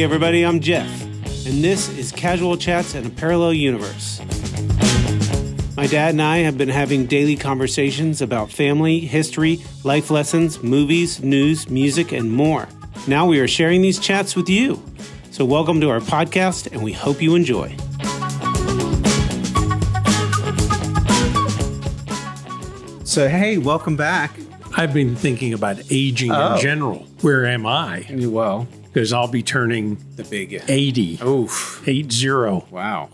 Hey, everybody, I'm Jeff, and this is Casual Chats in a Parallel Universe. My dad and I have been having daily conversations about family, history, life lessons, movies, news, music, and more. Now we are sharing these chats with you. So, welcome to our podcast, and we hope you enjoy. So, hey, welcome back. I've been thinking about aging Oh. in general. Where am I? Well, Because I'll be turning the big. 80, Oof. 80 Wow.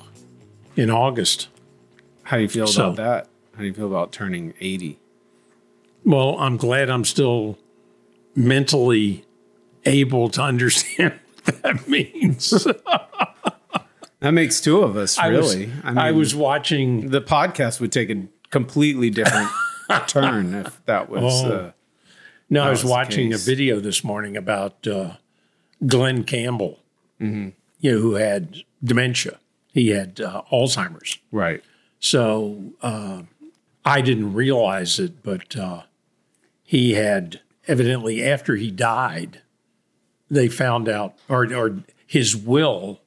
in August. How do you feel So- about that? How do you feel about turning 80? Well, I'm glad I'm still mentally able to understand what that means. That makes two of us, really. I was, really. I, was watching. the podcast would take a completely different turn if that was. Oh. Uh, No, I was was the watching a case. video this morning about uh, Glen Campbell, Mm-hmm. you know, who had dementia. He had uh, Alzheimer's. right. So uh, I didn't realize it, but uh, he had evidently after he died, they found out, or, or his will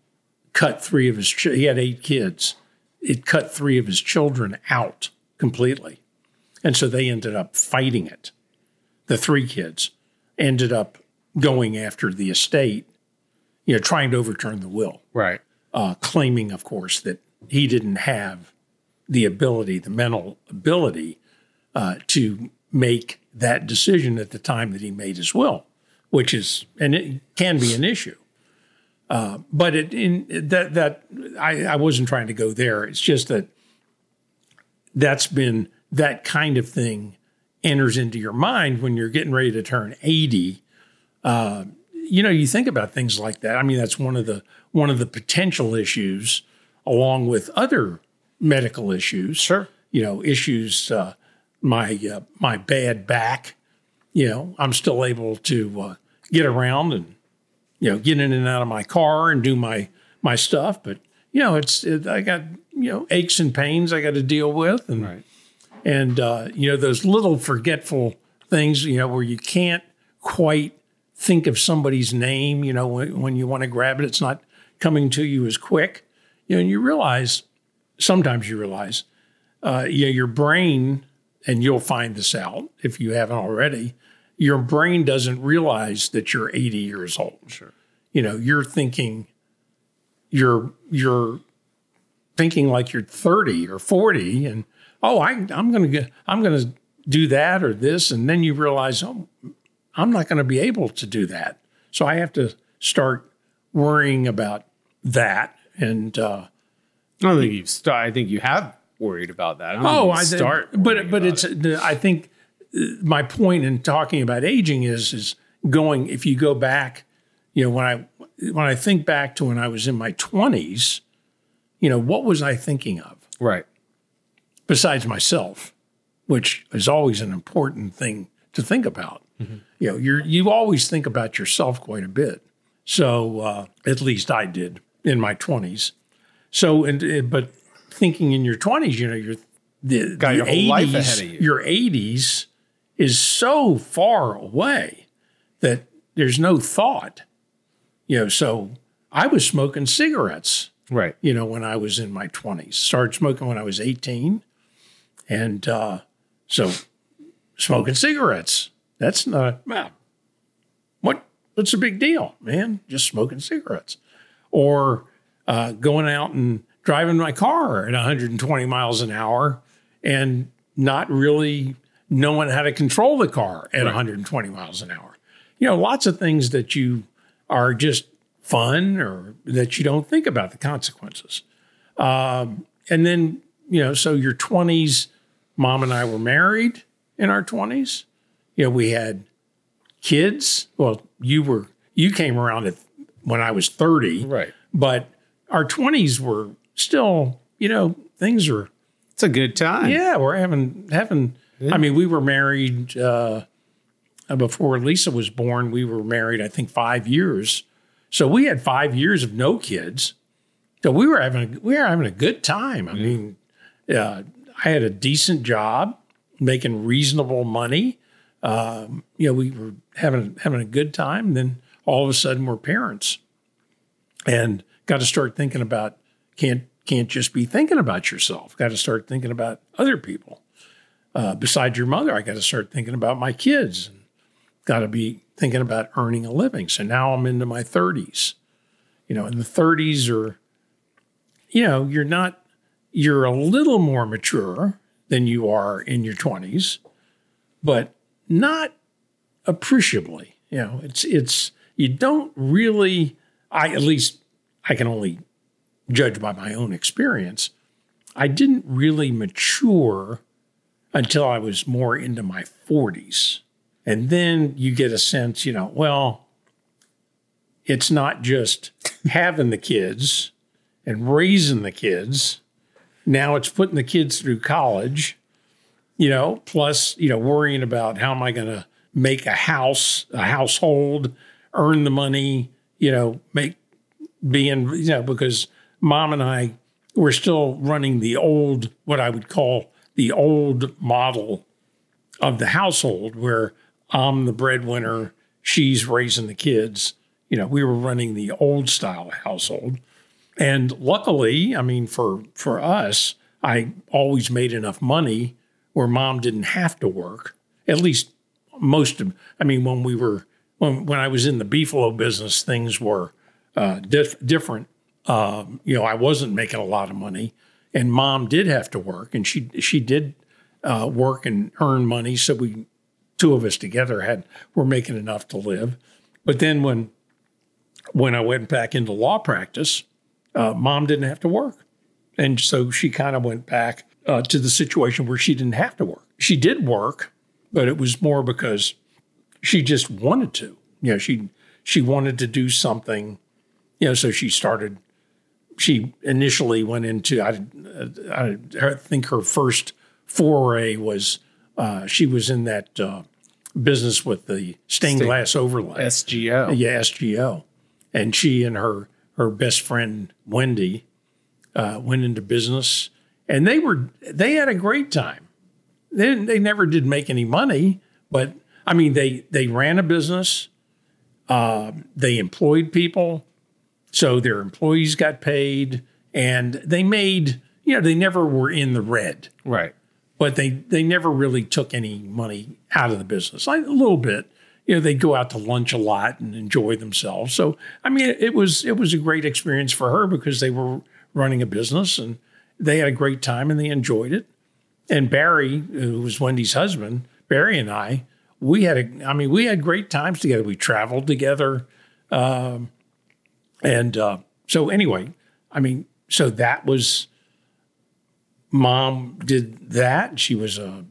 cut three of his. Ch- he had eight kids. It cut three of his children out completely, and so they ended up fighting it. The three kids ended up going after the estate, you know, trying to overturn the will Right. uh, claiming, of course, that he didn't have the ability, the mental ability, uh, to make that decision at the time that he made his will, which is and it can be an issue. Uh, but it in that that I, I wasn't trying to go there. It's just that that's been that kind of thing enters into your mind when you're getting ready to turn 80 you know, you think about things like that. I mean, that's one of the one of the potential issues, along with other medical issues. Sure. You know, issues. Uh, my uh, my bad back. You know, I'm still able to uh, get around and you know get in and out of my car and do my my stuff. But you know, it's it, I got you know aches and pains I got to deal with, and Right. and uh, you know those little forgetful things you know where you can't quite think of somebody's name you know when, when you want to grab it it's not coming to you as quick you know and you realize sometimes you realize uh, you know, your brain and you'll find this out if you haven't already your brain doesn't realize that you're 80 years old Sure. you know you're thinking you're you're thinking like you're 30 or 40 and oh I, i'm going to get i'm going to do that or this and then you realize oh i'm not going to be able to do that so i have to start worrying about that and uh, I don't think you've. St- I think you have worried about that. I Oh, I start. but but it's. It. I think uh, my point in talking about aging is is going if you go back, you know, when I when I think back to when I was in my twenties, you know, what was I thinking of right. besides myself, which is always an important thing to think about. You know, you're you always think about yourself quite a bit. So uh, at least I did in my twenties. So and uh, but thinking in your twenties, you know, you're the, Got the your whole life 80s ahead of you. Your eighties is so far away that there's no thought. You know, so I was smoking cigarettes Right. you know, when I was in my 20s. Started smoking when I was 18. And uh, so smoking cigarettes, that's not, well, what, what's the big deal, man? Just smoking cigarettes. Or uh, going out and driving my car at 120 miles an hour and not really knowing how to control the car at 120 miles an hour. You know, lots of things that you are just fun or that you don't think about the consequences. Um, and then, you know, so your 20s, mom and I were married in our 20s. You know, we had kids. Well, you were, you came around at, when I was 30, Right. but our 20s were still, you know, things are, It's a good time. yeah, we're having, having, I mean, we were married, uh, before Lisa was born, we were married, I think, five years. So we had five years of no kids. So we were having a, we were having a good time. I mean, uh, I had a decent job, making reasonable money. Um, you know, we were having having a good time. And then all of a sudden, we're parents. and got to start thinking about can't can't just be thinking about yourself. Got to start thinking about other people. Uh, besides your mother, I got to start thinking about my kids. And got to be thinking about earning a living. So now I'm into my 30s. You know, in the 30s are, you know, you're not, you're a little more mature than you are in your 20s, but not appreciably. You know, it's, it's, you don't really, I, at least I can only judge by my own experience. I didn't really mature until I was more into my 40s. And then you get a sense, you know, well, it's not just having the kids and raising the kids. Now it's putting the kids through college, you know, plus, you know, worrying about how am I going to make a house, a household, earn the money, you know, make being, you know, because mom and I were still running the old, what I would call the old model of the household where I'm the breadwinner, she's raising the kids. You know, we were running the old style household. And luckily, I mean, for for us, I always made enough money where mom didn't have to work. At least most of, I mean, when we were when when I was in the beefalo business, things were uh, dif- different. Um, you know, I wasn't making a lot of money, and mom did have to work, and she she did uh, work and earn money. So we two of us together had were making enough to live. But then when when I went back into law practice, uh, mom didn't have to work, and so she kind of went back uh, to the situation where she didn't have to work. She did work, but it was more because she just wanted to. You know, she she wanted to do something. You know, so she started. She initially went into I, I, I think her first foray was uh, she was in that uh, business with the stained glass overlay. SGO. Yeah, SGO. And she and her her best friend Wendy uh, went into business, and they were they had a great time. They they never did make any money, but I mean they they ran a business. Uh, they employed people, so their employees got paid, and they made you know they never were in the red Right. but they they never really took any money out of the business. Like a little bit, you know, they'd go out to lunch a lot and enjoy themselves. So I mean, it was it was a great experience for her because they were running a business and they had a great time and they enjoyed it. And Barry, who was Wendy's husband, Barry and I, we had a I mean, we had great times together. We traveled together, um, and uh, so anyway, I mean, so that was mom did that. She was a,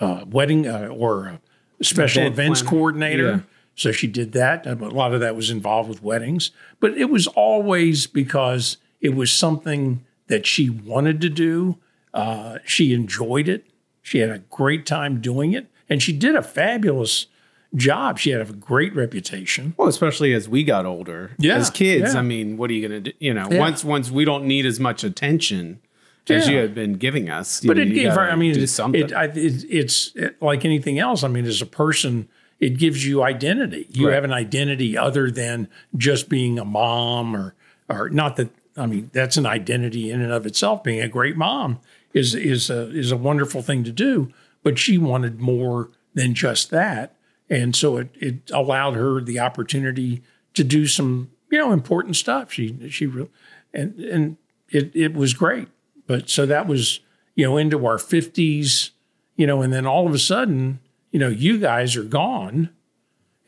a wedding uh, or a special Event events planner. coordinator. Yeah. So she did that. A lot of that was involved with weddings, but it was always because it was something that she wanted to do. Uh, she enjoyed it. She had a great time doing it, and she did a fabulous job. She had a great reputation. Well, especially as we got older. Yeah, As kids, yeah. I mean, what are you going to do? You know, Yeah. once once we don't need as much attention as you had been giving us. but know, it gave her. I mean, it, something. it, I, it, it's it, like anything else. I mean, as a person, it gives you identity. You Right. have an identity other than just being a mom, or or not that. I mean, that's an identity in and of itself. Being a great mom is is a is a wonderful thing to do. But she wanted more than just that, and so it it allowed her the opportunity to do some you know important stuff. She she re- and and it it was great. But so that was you know into our fifties, you know, and then all of a sudden, you know, you guys are gone,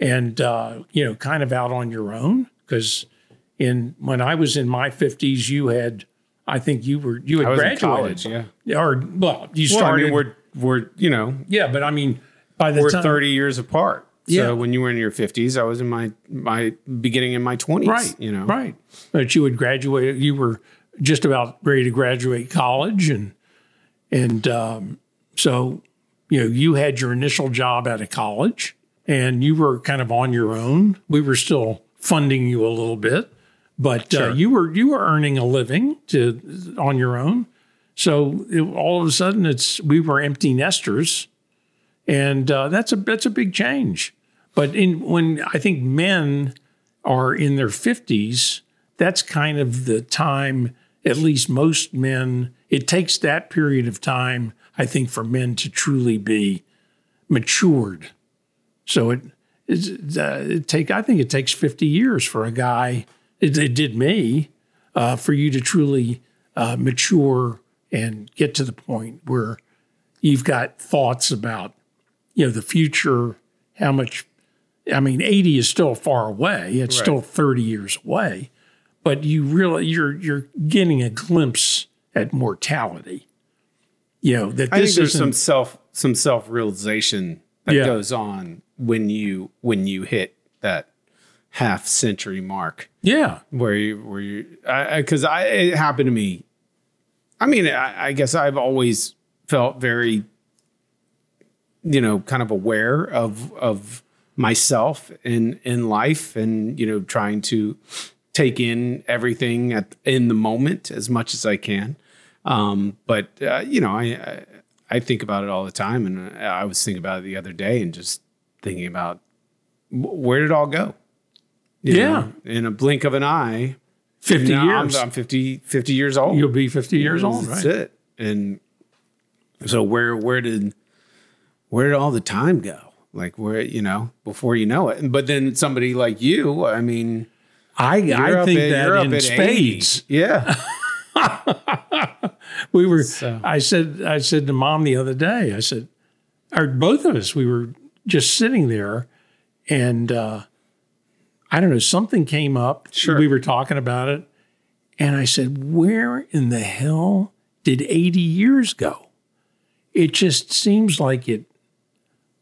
and uh, you know, kind of out on your own because in when I was in my fifties, you had. I think you were you had I was in graduated, college, yeah. or well, you Well, I started. mean, we're we're you know yeah, but I mean, by the we're time, thirty years apart. Yeah. So when you were in your fifties, I was in my my beginning in my twenties. right You know. right but you would graduate you were just about ready to graduate college and and um, so you know you had your initial job out of college and you were kind of on your own we were still funding you a little bit but uh, you were you were earning a living to on your own. So it, all of a sudden it's we were empty nesters. And uh, that's a that's a big change. But in when i think men are in their 50s, that's kind of the time, at least most men, it takes that period of time, I think, for men to truly be matured. So it, uh, it take I think it takes 50 years for a guy, it, it did me, uh, for you to truly uh, mature and get to the point where you've got thoughts about, you know, the future, how much I mean, 80 is still far away. It's right. still 30 years away. But you really you're you're getting a glimpse at mortality. You know, that I think there's some self some self realization that yeah. goes on when you when you hit that half century mark. Yeah, where you where you because I, because I, it happened to me. I mean, I, I guess I've always felt very, you know, kind of aware of of myself in in life and you know trying to take in everything at in the moment as much as I can. Um, but uh, you know, I I think about it all the time, and I was thinking about it the other day, and just thinking about where did it all go? Yeah, know, in a blink of an eye, fifty years. I'm, I'm 50, 50 years old. You'll be fifty years old, That's right? it. And so where where did where did all the time go? like where you know before you know it but then somebody like you i mean i i think at, that in spades 80. yeah we were so. i said i said to mom the other day i said or both of us we were just sitting there and uh i don't know something came up sure we were talking about it and i said where in the hell did 80 years go it just seems like it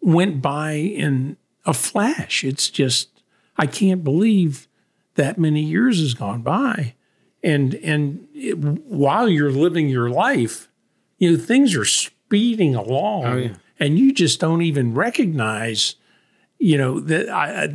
went by in a flash. It's just I can't believe that many years has gone by, and and it, while you're living your life, you know things are speeding along, oh, yeah. and you just don't even recognize. You know that I, I,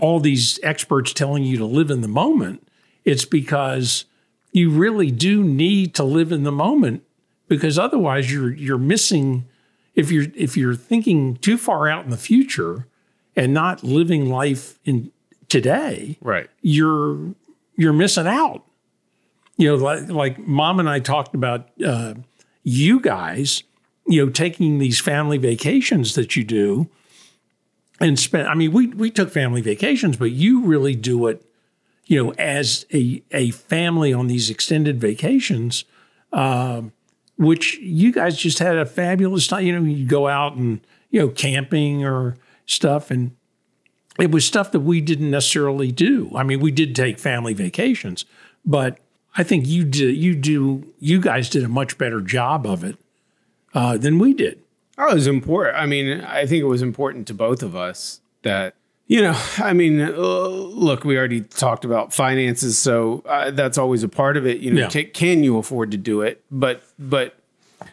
all these experts telling you to live in the moment. It's because you really do need to live in the moment because otherwise you're you're missing if you're if you're thinking too far out in the future and not living life in today, right, you're you're missing out. You know, like like mom and I talked about uh, you guys, you know, taking these family vacations that you do and spend. I mean, we we took family vacations, but you really do it, you know, as a a family on these extended vacations. Um, which you guys just had a fabulous time. You know, you go out and, you know, camping or stuff. And it was stuff that we didn't necessarily do. I mean, we did take family vacations, but I think you did, you do, you guys did a much better job of it uh, than we did. Oh, it was important. I mean, I think it was important to both of us that you know, I mean, uh, look, we already talked about finances, so uh, that's always a part of it. You know, yeah. can, can you afford to do it? But but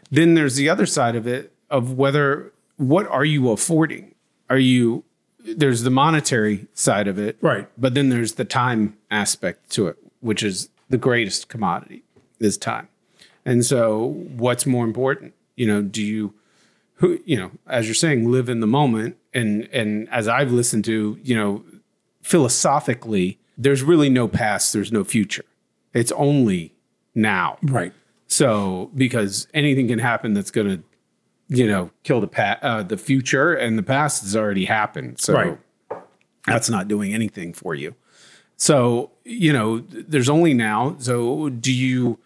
then there's the other side of it of whether what are you affording? Are you there's the monetary side of it, right? But then there's the time aspect to it, which is the greatest commodity is time. And so, what's more important? You know, do you who you know, as you're saying, live in the moment and and as I've listened to, you know, philosophically, there's really no past, there's no future. It's only now. Right. So because anything can happen that's going to, you know, kill the past, uh, the future, and the past has already happened. So right. that's not doing anything for you. So you know, there's only now. So do you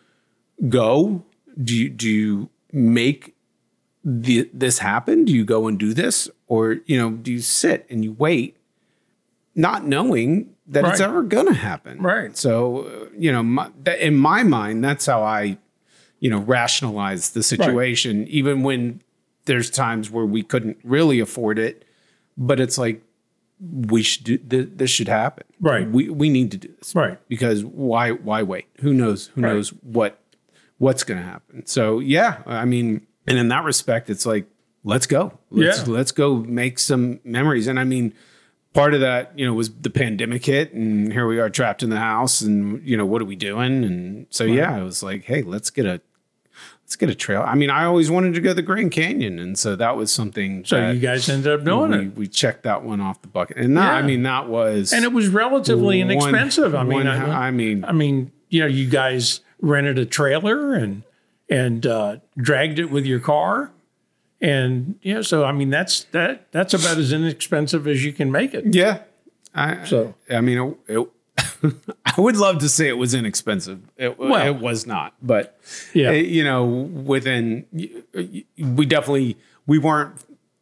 go? Do you do you make the, this happened? Do you go and do this? Or, you know, do you sit and you wait, not knowing that right. it's ever going to happen? Right. So, uh, you know, my, in my mind, that's how I, you know, rationalize the situation, right. even when there's times where we couldn't really afford it. But it's like, we should do th- this should happen. Right. We we need to do this. Right. Because why why wait? Who knows who right. knows what what's going to happen. So yeah, I mean and in that respect, it's like, let's go. Let's, yeah. let's go make some memories. And I mean, part of that, you know, was the pandemic hit and here we are trapped in the house and, you know, what are we doing? And so, right. yeah, I was like, hey, let's get a, let's get a trail. I mean, I always wanted to go to the Grand Canyon, and so that was something. So you guys ended up doing we, it. we checked that one off the bucket, and that, I mean that was And it was relatively one- inexpensive. I mean, one- I, I mean, I mean, you know, you guys rented a trailer and and uh, dragged it with your car, and yeah. So I mean, that's that that's about as inexpensive as you can make it. yeah. I, So I mean, it, it, I would love to say it was inexpensive. It, Well- it was not, but Yeah. it- you know, within we definitely we weren't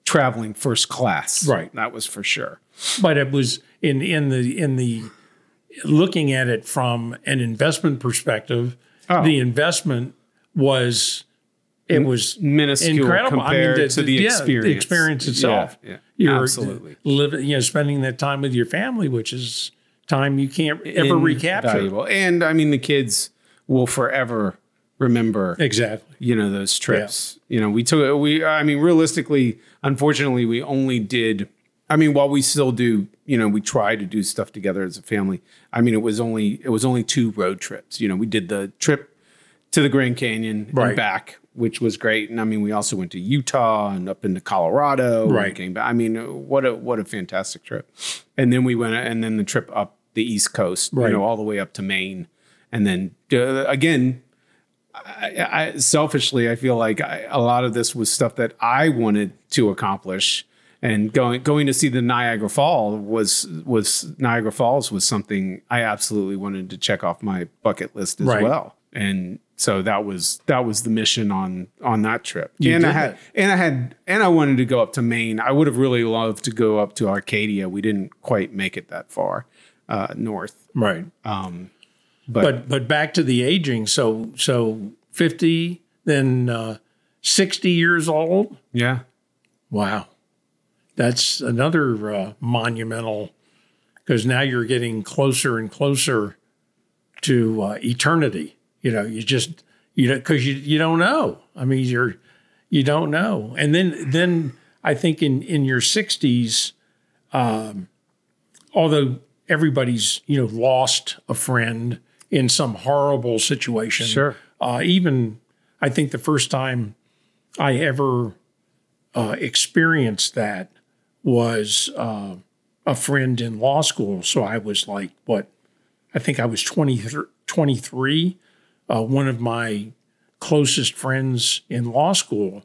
traveling first class, Right. That was for sure. but it was in in the in the looking at it from an investment perspective. Oh. The investment was it was Minuscule incredible. compared the- to the, yeah, experience. the experience itself. Yeah, yeah, You're absolutely. living, you know, spending that time with your family, which is time you can't ever recapture. And I mean, the kids will forever remember, Exactly. you know, those trips. You know, we took, we, I mean, realistically, unfortunately, we only did, I mean, while we still do, you know, we try to do stuff together as a family. I mean, it was only, it was only two road trips. You know, we did the trip to the Grand Canyon Right. and back, which was great. And I mean, we also went to Utah and up into Colorado. Right. Came back. I mean, what a what a fantastic trip. And then we went, and then the trip up the East Coast, Right. you know, all the way up to Maine, and then uh, again. I, I selfishly, I feel like I, a lot of this was stuff that I wanted to accomplish, and going going to see the Niagara Fall was was Niagara Falls was something I absolutely wanted to check off my bucket list as Right. well, and so that was that was the mission on on that trip. You and I had that. and I had and I wanted to go up to Maine. I would have really loved to go up to Arcadia. We didn't quite make it that far uh, north, Right. but, But but back to the aging. So so fifty, then uh, sixty years old. yeah, Wow, that's another uh, monumental. Because now you're getting closer and closer to uh, eternity. You know, you just you know because you you don't know. I mean, you're you don't know. And then then I think in in your sixties, um, although everybody's you know lost a friend in some horrible situation. Sure. Uh, even I think the first time I ever uh, experienced that was uh, a friend in law school. So I was like, what? I think I was 20, 23. Uh, one of my closest friends in law school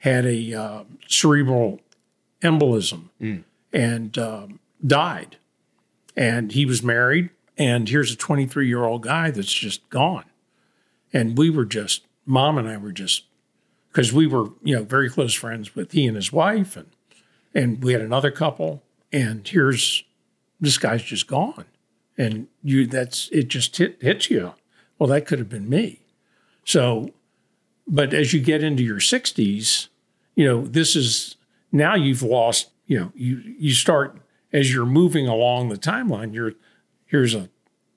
had a uh, cerebral embolism and um, died. And he was married. And here's a 23 year old guy that's just gone. And we were just, mom and I were just, because we were, you know, very close friends with he and his wife. And, and we had another couple. And here's, this guy's just gone. And you, that's, it just hit, hits you. Well, that could have been me. So, but as you get into your 60s, you know, this is now you've lost, you know, you you start as you're moving along the timeline, you're here's a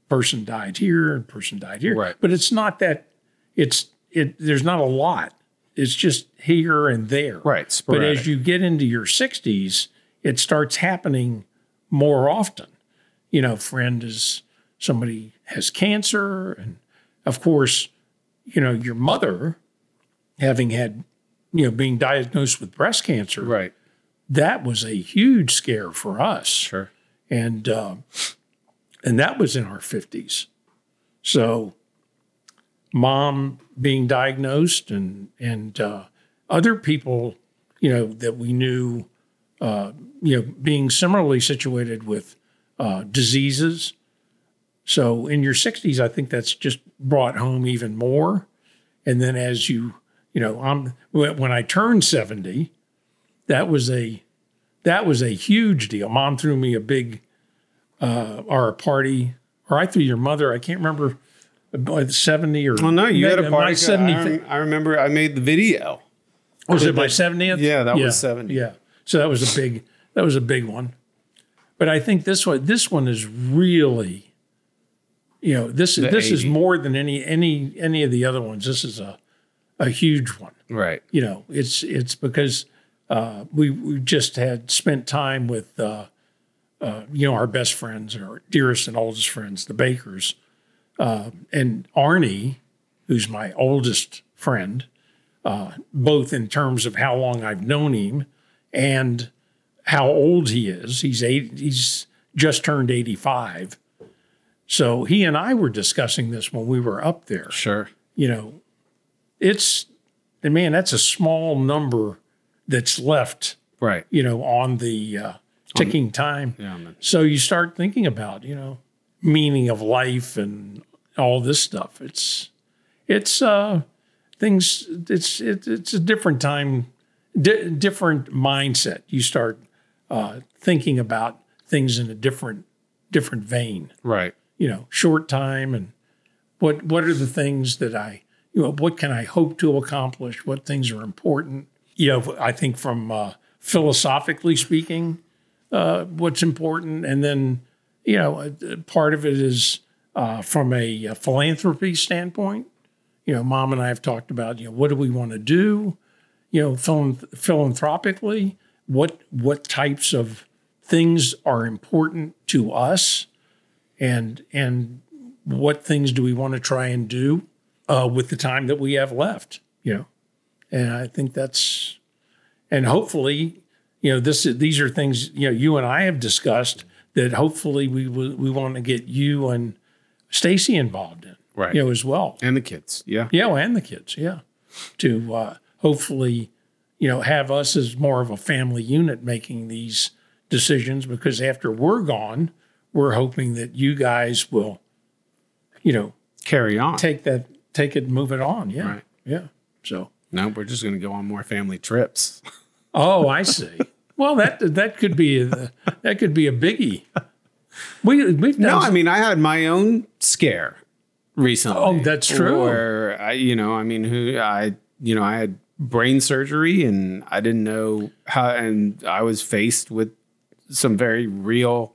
person died here and person died here. Right. But it's not that it's it there's not a lot. It's just here and there. Right, But as you get into your 60s, it starts happening more often. You know, friend is somebody has cancer and of course, you know, your mother having had, you know, being diagnosed with breast cancer, right, that was a huge scare for us. sure, And uh, and that was in our 50s. So mom being diagnosed and and uh, other people, you know, that we knew, uh, you know, being similarly situated with uh, diseases. So in your 60s, I think that's just brought home even more. And then as you, you know, I'm when I turned 70, that was a that was a huge deal. Mom threw me a big uh, or a party, or I threw your mother. I can't remember. uh, Seventy or Well, no, you had a party. I, I remember I made the video. was it my that- seventieth? yeah, that was 70. Yeah, so that was a big that was a big one. But I think this one this one is really, you know, this is this is more than any any any of the other ones. This is a a huge one. Right. you know, it's it's because uh, we we just had spent time with uh, uh, you know our best friends, our dearest and oldest friends, the Bakers, uh, and Arnie, who's my oldest friend, uh, both in terms of how long I've known him and how old he is. He's eight, he's just turned 85. So he and I were discussing this when we were up there. Sure. You know, it's, and man, that's a small number that's left, Right. you know, on the uh, ticking time. Yeah. man. So you start thinking about, you know, meaning of life and all this stuff. It's it's uh things it's it, it's a different time di- different mindset. You start uh thinking about things in a different different vein. Right. You know, short time and what what are the things that I you know, what can I hope to accomplish? What things are important? You know, I think from uh, philosophically speaking, uh, what's important, and then you know, uh, part of it is uh, from a, philanthropy standpoint. You know, mom and I have talked about you know what do we want to do, you know, philan- philanthropically. What what types of things are important to us, and and what things do we want to try and do uh, with the time that we have left? You know, and I think that's and hopefully, you know, this these are things you know you and I have discussed that hopefully we we want to get you and Stacy involved in, Right. You know, as well. And the kids. Yeah. Yeah, well, and the kids, yeah, to uh, hopefully, you know, have us as more of a family unit making these decisions because after we're gone, we're hoping that you guys will, you know, Carry on. take that, take it, move it on. Yeah, Right. yeah. So, no, we're just going to go on more family trips. oh, I see. well, that that could be a, that could be a biggie. We we've No, I mean, I had my own scare recently. Oh, that's true. Where I, you know, I mean, who I, you know, I had brain surgery and I didn't know how, and I was faced with some very real,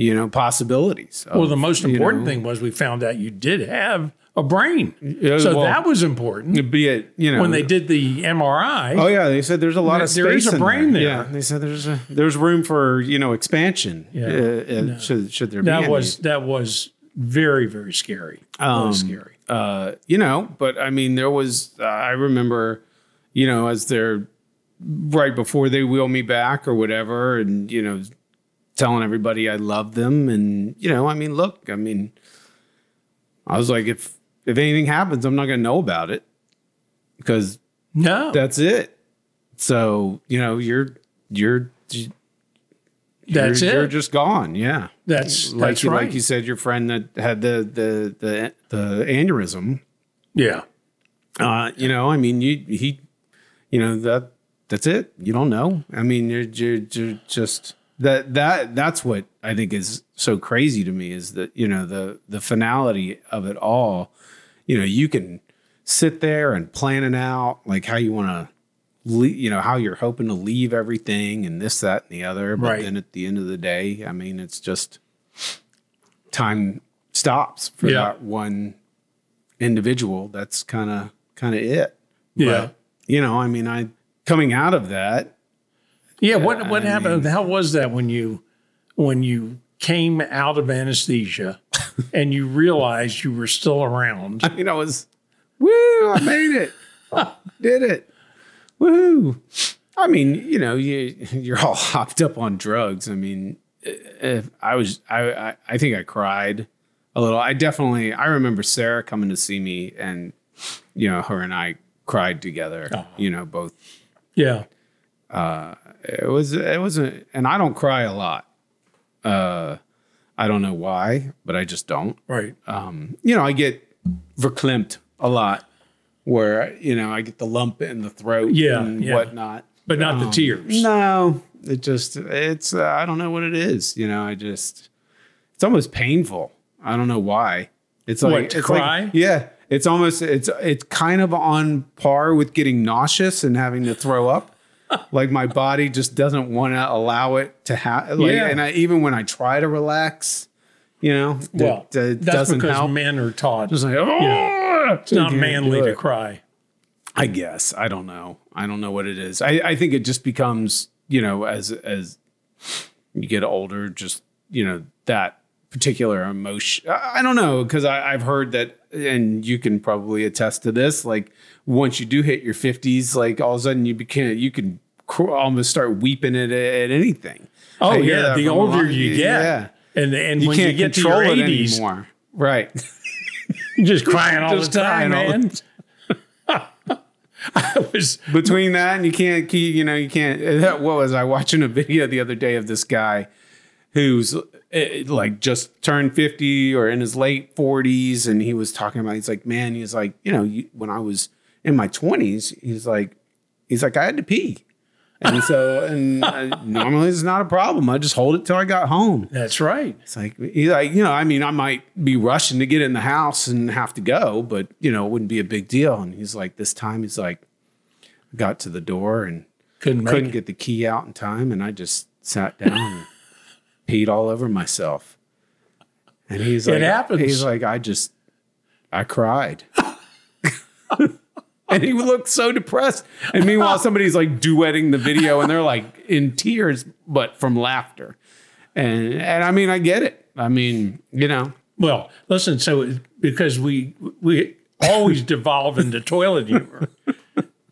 you know, possibilities. of, well, the most you important know, thing was we found out you did have a brain, so well, that was important. be it, you know, when they did the MRI. Oh yeah, they said there's a lot of space. There is a in brain there. Yeah, they said there's a there's room for you know expansion. Yeah. uh, uh, should should there be that any. was that was very very scary. Um, very scary. uh, you know, but I mean, there was, uh, I remember, you know, as they're right before they wheel me back or whatever, and, you know, telling everybody I love them. And, you know, I mean, look, I mean, I was like, if, if anything happens, I'm not going to know about it because No, that's it. So, you know, you're, you're, that's you're, it. You're just gone. Yeah. that's Like, that's you, right. like you said, your friend that had the, the, the, the aneurysm, yeah, uh, you know, I mean, you he, you know that that's it. You don't know. I mean, you're you're, you're just that that that's what I think is so crazy to me is that you know the the finality of it all. You know, you can sit there and plan it out like how you want to. You know how you're hoping to leave everything and this, that, and the other, but Right. then at the end of the day, I mean, it's just time stops for Yeah. that one individual that's kind of kind of it yeah, But, you know i mean i coming out of that yeah. What what I happened? How was that when you when you came out of anesthesia and you realized you were still around? i mean i was woo i made it did it woo i mean you know you you're all hopped up on drugs i mean i was I, I i think i cried a little i definitely i remember sarah coming to see me and you know her and i cried together Oh. you know both Yeah, it was it was a and I don't cry a lot. Uh I don't know why, but I just don't. right. Um, you know, I get verklempt a lot where you know I get the lump in the throat Yeah, and yeah. whatnot. But not the Um, tears. No, it just it's uh, I don't know what it is. You know, I just it's almost painful. I don't know why. It's like What, to it's cry? Like, yeah, it's almost it's it's kind of on par with getting nauseous and having to throw up. Like my body just doesn't want to allow it to happen. Like, Yeah. and I even when I try to relax, you know, it- Well, it that's doesn't because help. men are taught Just like, oh, it's not manly to cry. I guess I don't know. I don't know what it is. I, I think it just becomes you know as as you get older, just you know that particular emotion. I, I don't know because I've heard that and you can probably attest to this. Like once you do hit your fifties, like all of a sudden you became you can cr- almost start weeping at, at anything. Oh I yeah, the older you get, yeah. and and you when can't you get to control your it eighties, anymore. Right. you're just crying all Just the time, crying all the man. I was between that and you can't keep you know you can't what was i watching a video the other day of this guy who's eh, like just turned 50 or in his late 40s and he was talking about he's like man he's like you know you, when i was in my 20s he's like he's like i had to pee and so and uh, normally it's not a problem i just hold it till i got home that's right. it's like he's like you know i mean i might be rushing to get in the house and have to go but you know it wouldn't be a big deal and he's like this time he's like got to the door and Couldn't couldn't it. get the key out in time and i just sat down and peed all over myself. And he's like, It happens. he's like i just i cried. And he looked so depressed. And meanwhile somebody's like duetting the video and they're like in tears but from laughter. And and i mean i get it. I mean you know. Well, listen. So because we we always devolve into toilet humor,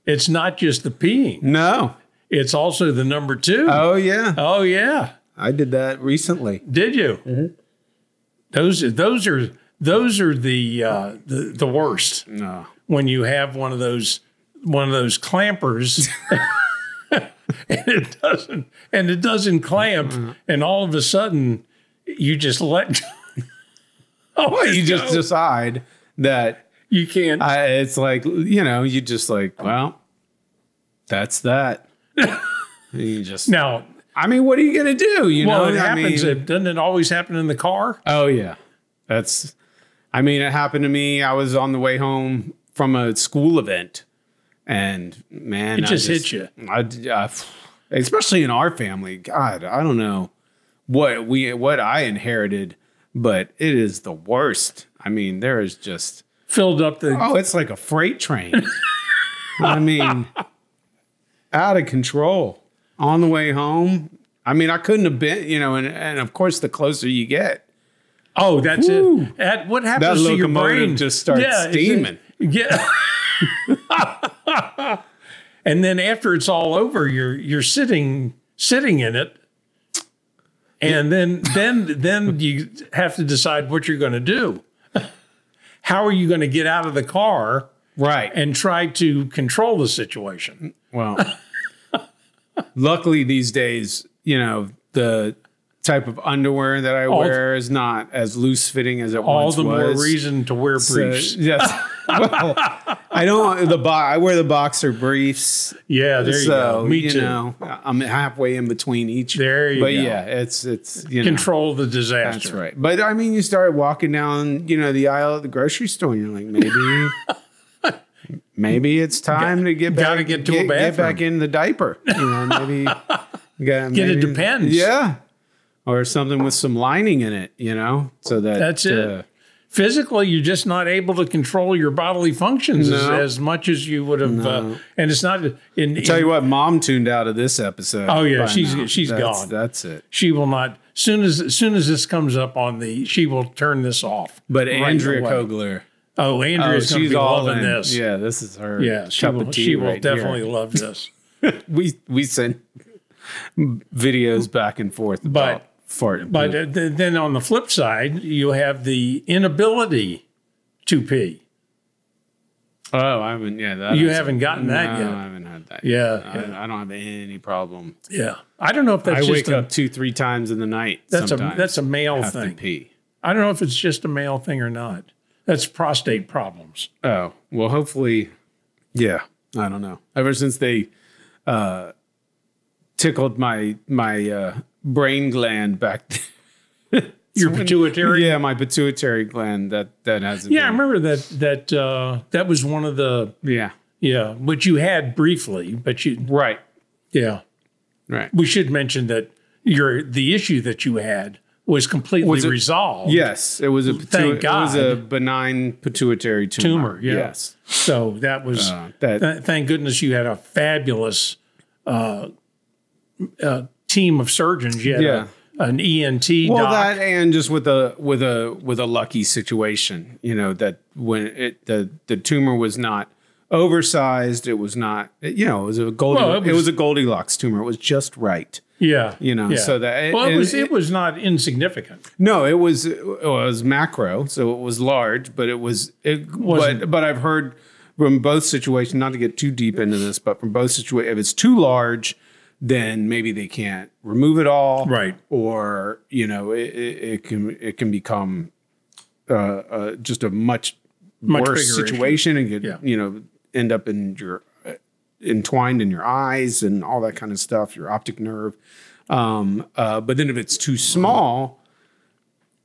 it's not just the peeing; no. It's also the number two. oh yeah. Oh yeah, i did that recently did you? Mm-hmm. Those are those are those are the uh, the the worst. no when you have one of those one of those clampers and it doesn't and it doesn't clamp Mm-hmm. and all of a sudden you just let oh you just decide that you can't I, it's like you know you just like well that's that you just now i mean what are you gonna do you well know it I happens mean- it, doesn't it always happen in the car Oh yeah, that's. I mean, it happened to me. I was on the way home from a school event, and man, It I just hit you. I, I- especially in our family. God, I don't know what we what I inherited, but it is the worst. I mean, there is just filled up the oh, it's like a freight train. I mean, out of control on the way home. I mean, I couldn't have been, you know, and, and of course, the closer you get, oh that's Woo. it that what happens to your brain just starts a- steaming. yeah and then after it's all over you're you're sitting sitting in it and then then then you have to decide what you're going to do how are you going to get out of the car right? and try to control the situation Well, luckily these days, you know, the type of underwear that I All- wear is not as loose fitting as it was. all the more reason to wear So, briefs yes. well, I don't the bo- I wear the boxer briefs. yeah there you go me you too know, I'm halfway in between each. There you but go. yeah, it's it's you know, control the disaster That's right. But I mean, you start walking down, you know, the aisle at the grocery store, and you're like, maybe, maybe it's time to get back, get to a get, get back in the diaper. You know, maybe, get, Get it depends. Yeah, or something with some lining in it. You know, so that That's it. uh, physically you're just not able to control your bodily functions as, No. as much as you would have uh, and it's not in, tell you what, mom tuned out of this episode. Oh, yeah, she's- now. she's That's- gone. That's it. she will not soon as as soon as this comes up on the she will turn this off But right Andrea away. Kogler, oh oh, andrea's going to be all loving in. this Yeah, this is her. yeah she will, she will right here. definitely love this we we send videos back and forth But- about fart and but poop. then on the flip side you have the inability to pee oh, I haven't. Yeah, that You haven't gotten that yet. I haven't had that. Yeah, yet. I, I don't have any problem. yeah i don't know if that's I just wake a, up two, three times in the night. that's a that's a male thing pee. i don't know if it's just a male thing or not that's prostate problems Oh well, hopefully, yeah. I don't know. Ever since they uh, tickled my my uh, brain gland back. your pituitary yeah, my pituitary gland. That that hasn't. Yeah, I remember that that uh, that was one of the Yeah. yeah, which you had briefly, but you Right. yeah. Right. We should mention that your the issue that you had was completely Was it- resolved. Yes, it was a Thank it was a benign pituitary tumor. Tumor, yeah. Yes. So that was Uh, that th- thank goodness you had a fabulous uh, uh, team of surgeons. You had Yeah. an ENT well, doc. that and just with a with a with a lucky situation, you know that when it the the tumor was not oversized, it was not you know it was a Goldie, Well, it it, was, was- a Goldilocks tumor. It was just right. Yeah, you know, yeah. so that- well, it was it- it was not insignificant. No, it was it was macro, so it was large, but it was it. Wasn't- But but I've heard from both situations, not to get too deep into this, but from both situations, if it's too large, then maybe they can't remove it all, Right. Or you know, it, it, it can it can become uh, uh, just a much, Much worse bigger issue. situation, and get, Yeah. you know end up in your entwined in your eyes and all that kind of stuff, your optic nerve. Um, uh, but then if it's too small,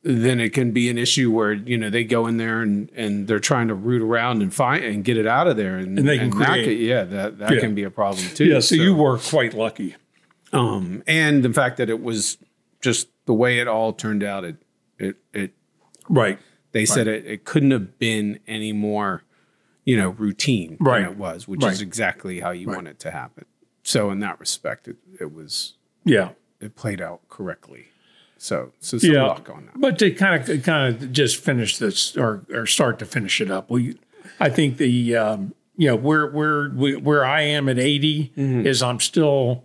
then it can be an issue where you know they go in there and, and they're trying to root around and find and get it out of there, and, And they can that create- yeah, that that Yeah. can be a problem too. Yeah, so, you were quite lucky. um, and the fact that it was just the way it all turned out, it it it Right. they said it, it couldn't have been any more, you know, routine Right. than it was, which is exactly how you want it to happen. So in that respect, it, it was Yeah. it played out correctly. So so some yeah. luck on that. But to kind of kind of just finish this or or start to finish it up, we I think the um, you know where where where I am at 80 Mm-hmm. is I'm still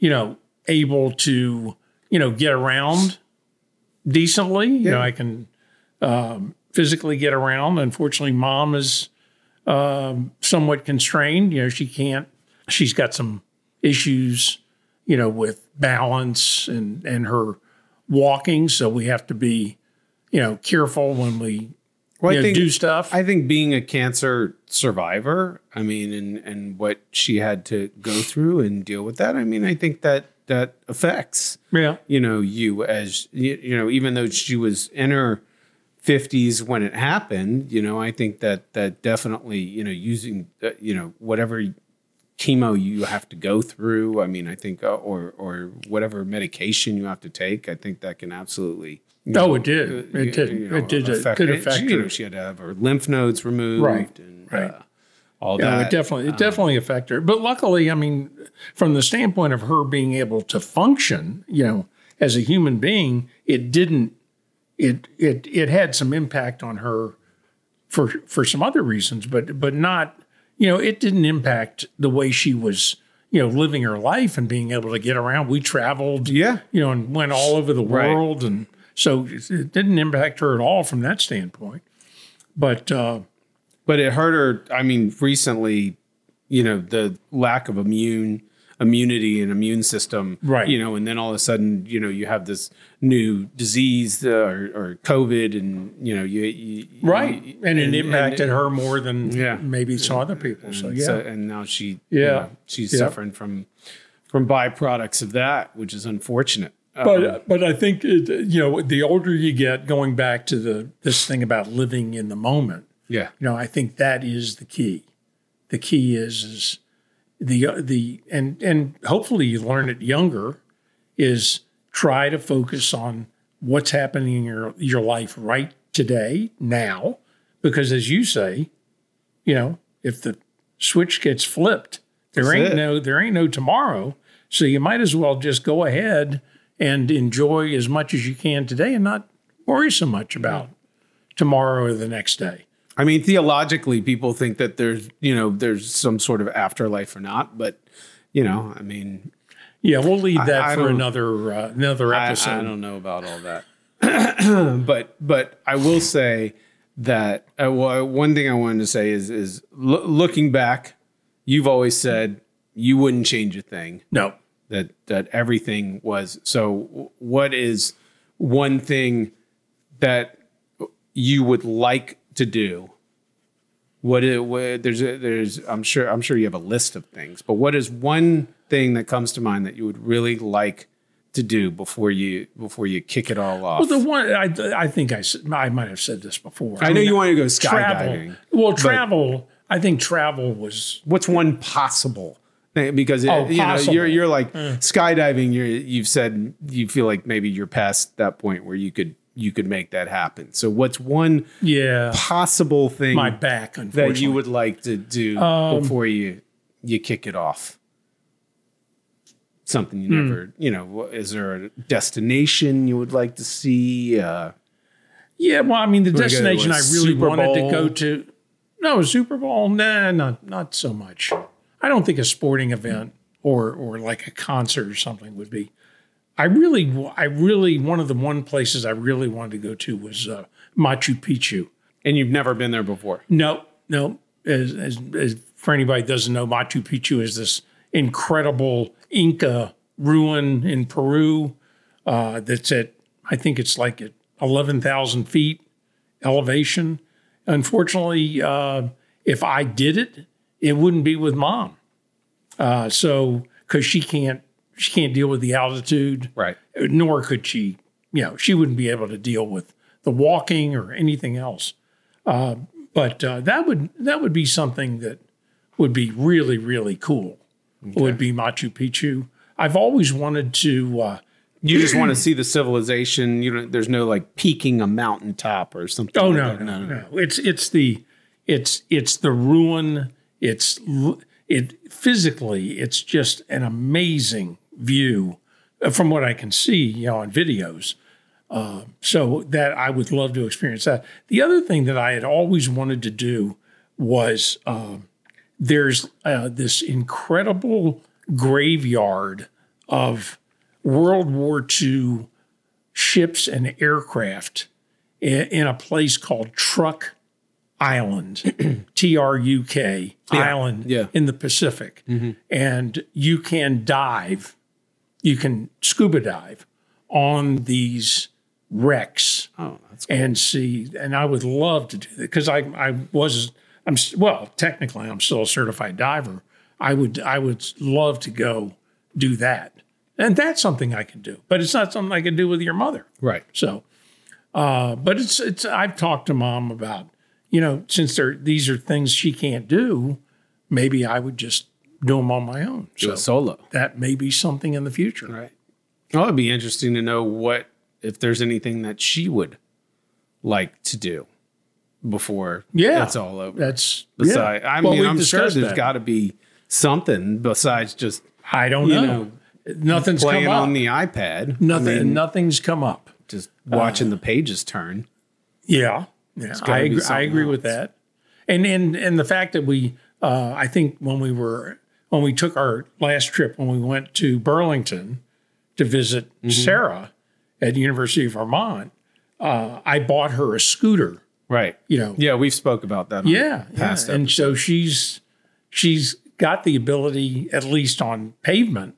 you know able to you know get around decently. You know I can um, physically get around. Unfortunately, mom is um, somewhat constrained. You know she can't. She's got some issues. You know with balance and and her walking, so we have to be, you know, careful when we Well, you I know, think do stuff. I think being a cancer survivor, I mean, and and what she had to go through and deal with that, I mean, I think that that affects yeah, you know you as you, you know even though she was in her 50s when it happened you know i think that that definitely you know using uh, you know whatever chemo you have to go through i mean i think uh, or or whatever medication you have to take i think that can absolutely you Oh, know, it did. uh, It did. you know, It did. It affect- could it- affect you her. know, she had to have her lymph nodes removed Right, and right. Uh, all yeah, that it definitely it definitely affected her. But luckily, I mean, from the standpoint of her being able to function, you know, as a human being, it didn't. It it it had some impact on her for for some other reasons, but but not. You know, it didn't impact the way she was. You know, living her life and being able to get around. We traveled. yeah you know, and went all over the Right. world. And so it it didn't impact her at all from that standpoint. But uh, but it hurt her i mean recently you know the lack of immune immunity and immune system Right. you know and then all of a sudden you know you have this new disease uh, or, or covid and you know you, you right, you- and it impacted her more than Yeah. maybe some other people. So yeah, so, and now she you Yeah. know, she's Yeah. suffering from from byproducts of that which is unfortunate but but I think it, you know the older you get, going back to the this thing about living in the moment. yeah You know, I think that is the key. The key is is the uh, the and and hopefully you learn it younger is try to focus on what's happening in your your life right today now because as you say, you know, if the switch gets flipped, there That's ain't it. no there ain't no tomorrow. So you might as well just go ahead and enjoy as much as you can today and not worry so much about tomorrow or the next day. I mean, theologically, people think that there's, you know, there's some sort of afterlife or not, but, you know, I mean, Yeah, we'll leave that I for another uh, another I, episode. I don't know about all that. but, but I will say that uh, well, one thing I wanted to say is, is lo- looking back, you've always said you wouldn't change a thing. no, that that everything was so what is one thing that you would like to do what is what, there's a, there's I'm sure I'm sure you have a list of things but what is one thing that comes to mind that you would really like to do before you before you kick it all off well, the one I, I think I I might have said this before. I know you want to go travel. skydiving Well, travel. I think travel was what's one possible thing? because it, Oh, you know you're you're like mm. skydiving you're you've said you feel like maybe you're past that point where you could you could make that happen so what's one yeah possible thing my back. that you would like to do Um, before you you kick it off something you never, you know, is there a destination you would like to see? Uh, Yeah, well, I mean, the destination I really wanted to go to. No, Super Bowl, nah, not not so much. I don't think a sporting event or or like a concert or something would be. I really, I really, one of the one places I really wanted to go to was uh, Machu Picchu. and you've never been there before. No, no. As, as, as for anybody that doesn't know, Machu Picchu is this incredible Inca ruin in Peru uh, that's at, I think it's like at 11,000 feet elevation. Unfortunately, uh, if I did it, it wouldn't be with mom. Uh, so, because she can't, she can't deal with the altitude Right. nor could she, you know, she wouldn't be able to deal with the walking or anything else. Uh, but uh, that would that would be something that would be really really cool. Would be Machu Picchu. I've always wanted to. Uh, You just want to see the civilization. You don't. There's no like peaking a mountaintop or something. oh like no, that. no, no! It's it's the it's it's the ruin. It's it physically. It's just an amazing view uh, from what I can see, you know, on videos. Uh, so that I would love to experience that. The other thing that I had always wanted to do was um, there's uh, this incredible graveyard of World War II ships and aircraft in, in a place called Truk Island, T R U K Island yeah. in the Pacific. And you can dive, you can scuba dive on these wrecks Oh, cool. and see. And I would love to do that because I I was I'm well technically I'm still a certified diver. I would I would love to go do that, and that's something I can do. But it's not something I can do with your mother. right. So, uh, but it's it's I've talked to mom about you know since these are things she can't do, maybe I would just do them on my own. Do So a solo. that may be something in the future. Right. Well, it'd be interesting to know what if there's anything that she would like to do before Yeah. it's all over. That's Besides, yeah. I Well, mean, we've I'm sure there's got to be something besides just I don't know. know, Nothing's playing come up. on the iPad. Nothing. I mean, nothing's come up. just watching the pages turn. Yeah, yeah. I agree, I agree with that. And and and the fact that we, uh, I think when we were when we took our last trip when we went to Burlington to visit Mm-hmm. Sarah at the University of Vermont, uh, I bought her a scooter. Right. You know, Yeah, we've spoke about that. on yeah, yeah. past and so she's she's got the ability, at least on pavement,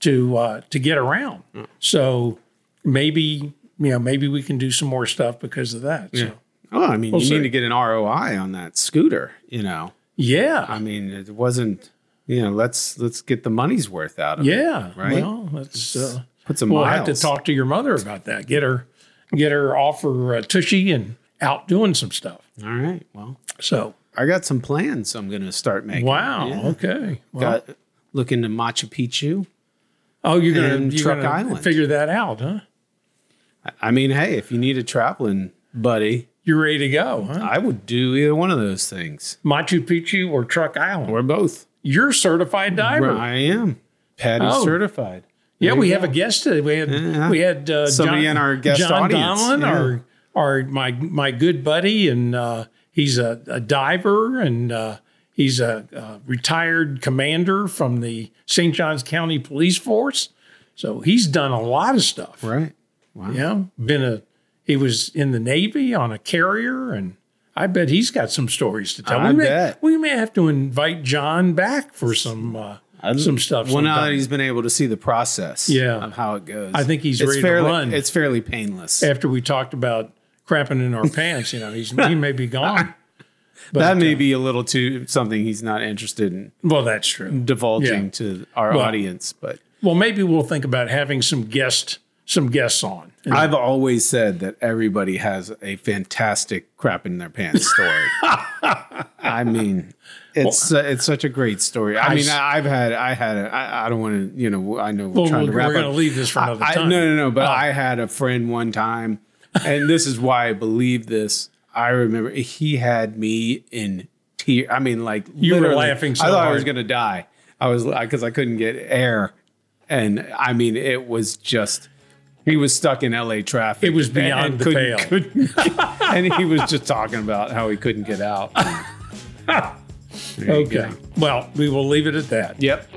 to uh, to get around. Mm. So maybe you know maybe we can do some more stuff because of that. So Oh, I mean, We'll you see. need to get an ROI on that scooter. You know, yeah, I mean, it wasn't. You know, let's let's get the money's worth out of it. yeah. right? Well, let's. Uh, Put some we'll miles. have to talk to your mother about that. Get her get her off her uh, tushy and out doing some stuff. All right. Well, So I got some plans. I'm going to start making. wow, Yeah. okay. Well, Got look into Machu Picchu. oh, you're gonna, Truk gonna Island. figure that out, huh? I mean, hey, if you need a traveling buddy, You're ready to go, huh? I would do either one of those things Machu Picchu or Truk Island. or both. You're a certified diver. I am Patty Oh. certified. Yeah, we have go. a guest today. We had Yeah. we had uh, Somebody John, in our guest John audience. Donlin, Yeah. our our my my good buddy, and uh, he's a, a diver and uh, he's a, a retired commander from the St. Johns County Police Force. So he's done a lot of stuff. Right. Wow. Yeah, been a he was in the Navy on a carrier, and I bet he's got some stories to tell. I we may, bet. we may have to invite John back for some uh, some stuff. Well, now that he's been able to see the process Yeah. of how it goes, I think he's it's ready to run. It's fairly painless. after we talked about crapping in our pants, you know, he's he may be gone. But, that may uh, be a little too something he's not interested in well, that's true. divulging Yeah. to our Well, audience, but Well, maybe we'll think about having some guest some guests on. And- I've always said that everybody has a fantastic crap in their pants story. I mean, it's uh, it's such a great story. I, I mean, I, I've had I had a, I, I don't want to you know I know we're well, trying we're, to wrap going to leave this for another I, time. no, no, no. But Oh. I had a friend one time, and this is why I believe this. I remember he had me in tears. I mean, like You were laughing so I thought I was going to die. I was because I couldn't get air, and I mean, it was just he was stuck in LA traffic. It was beyond the pale. couldn't- and he was just talking about how he couldn't get out. Okay. Well, we will leave it at that. Yep.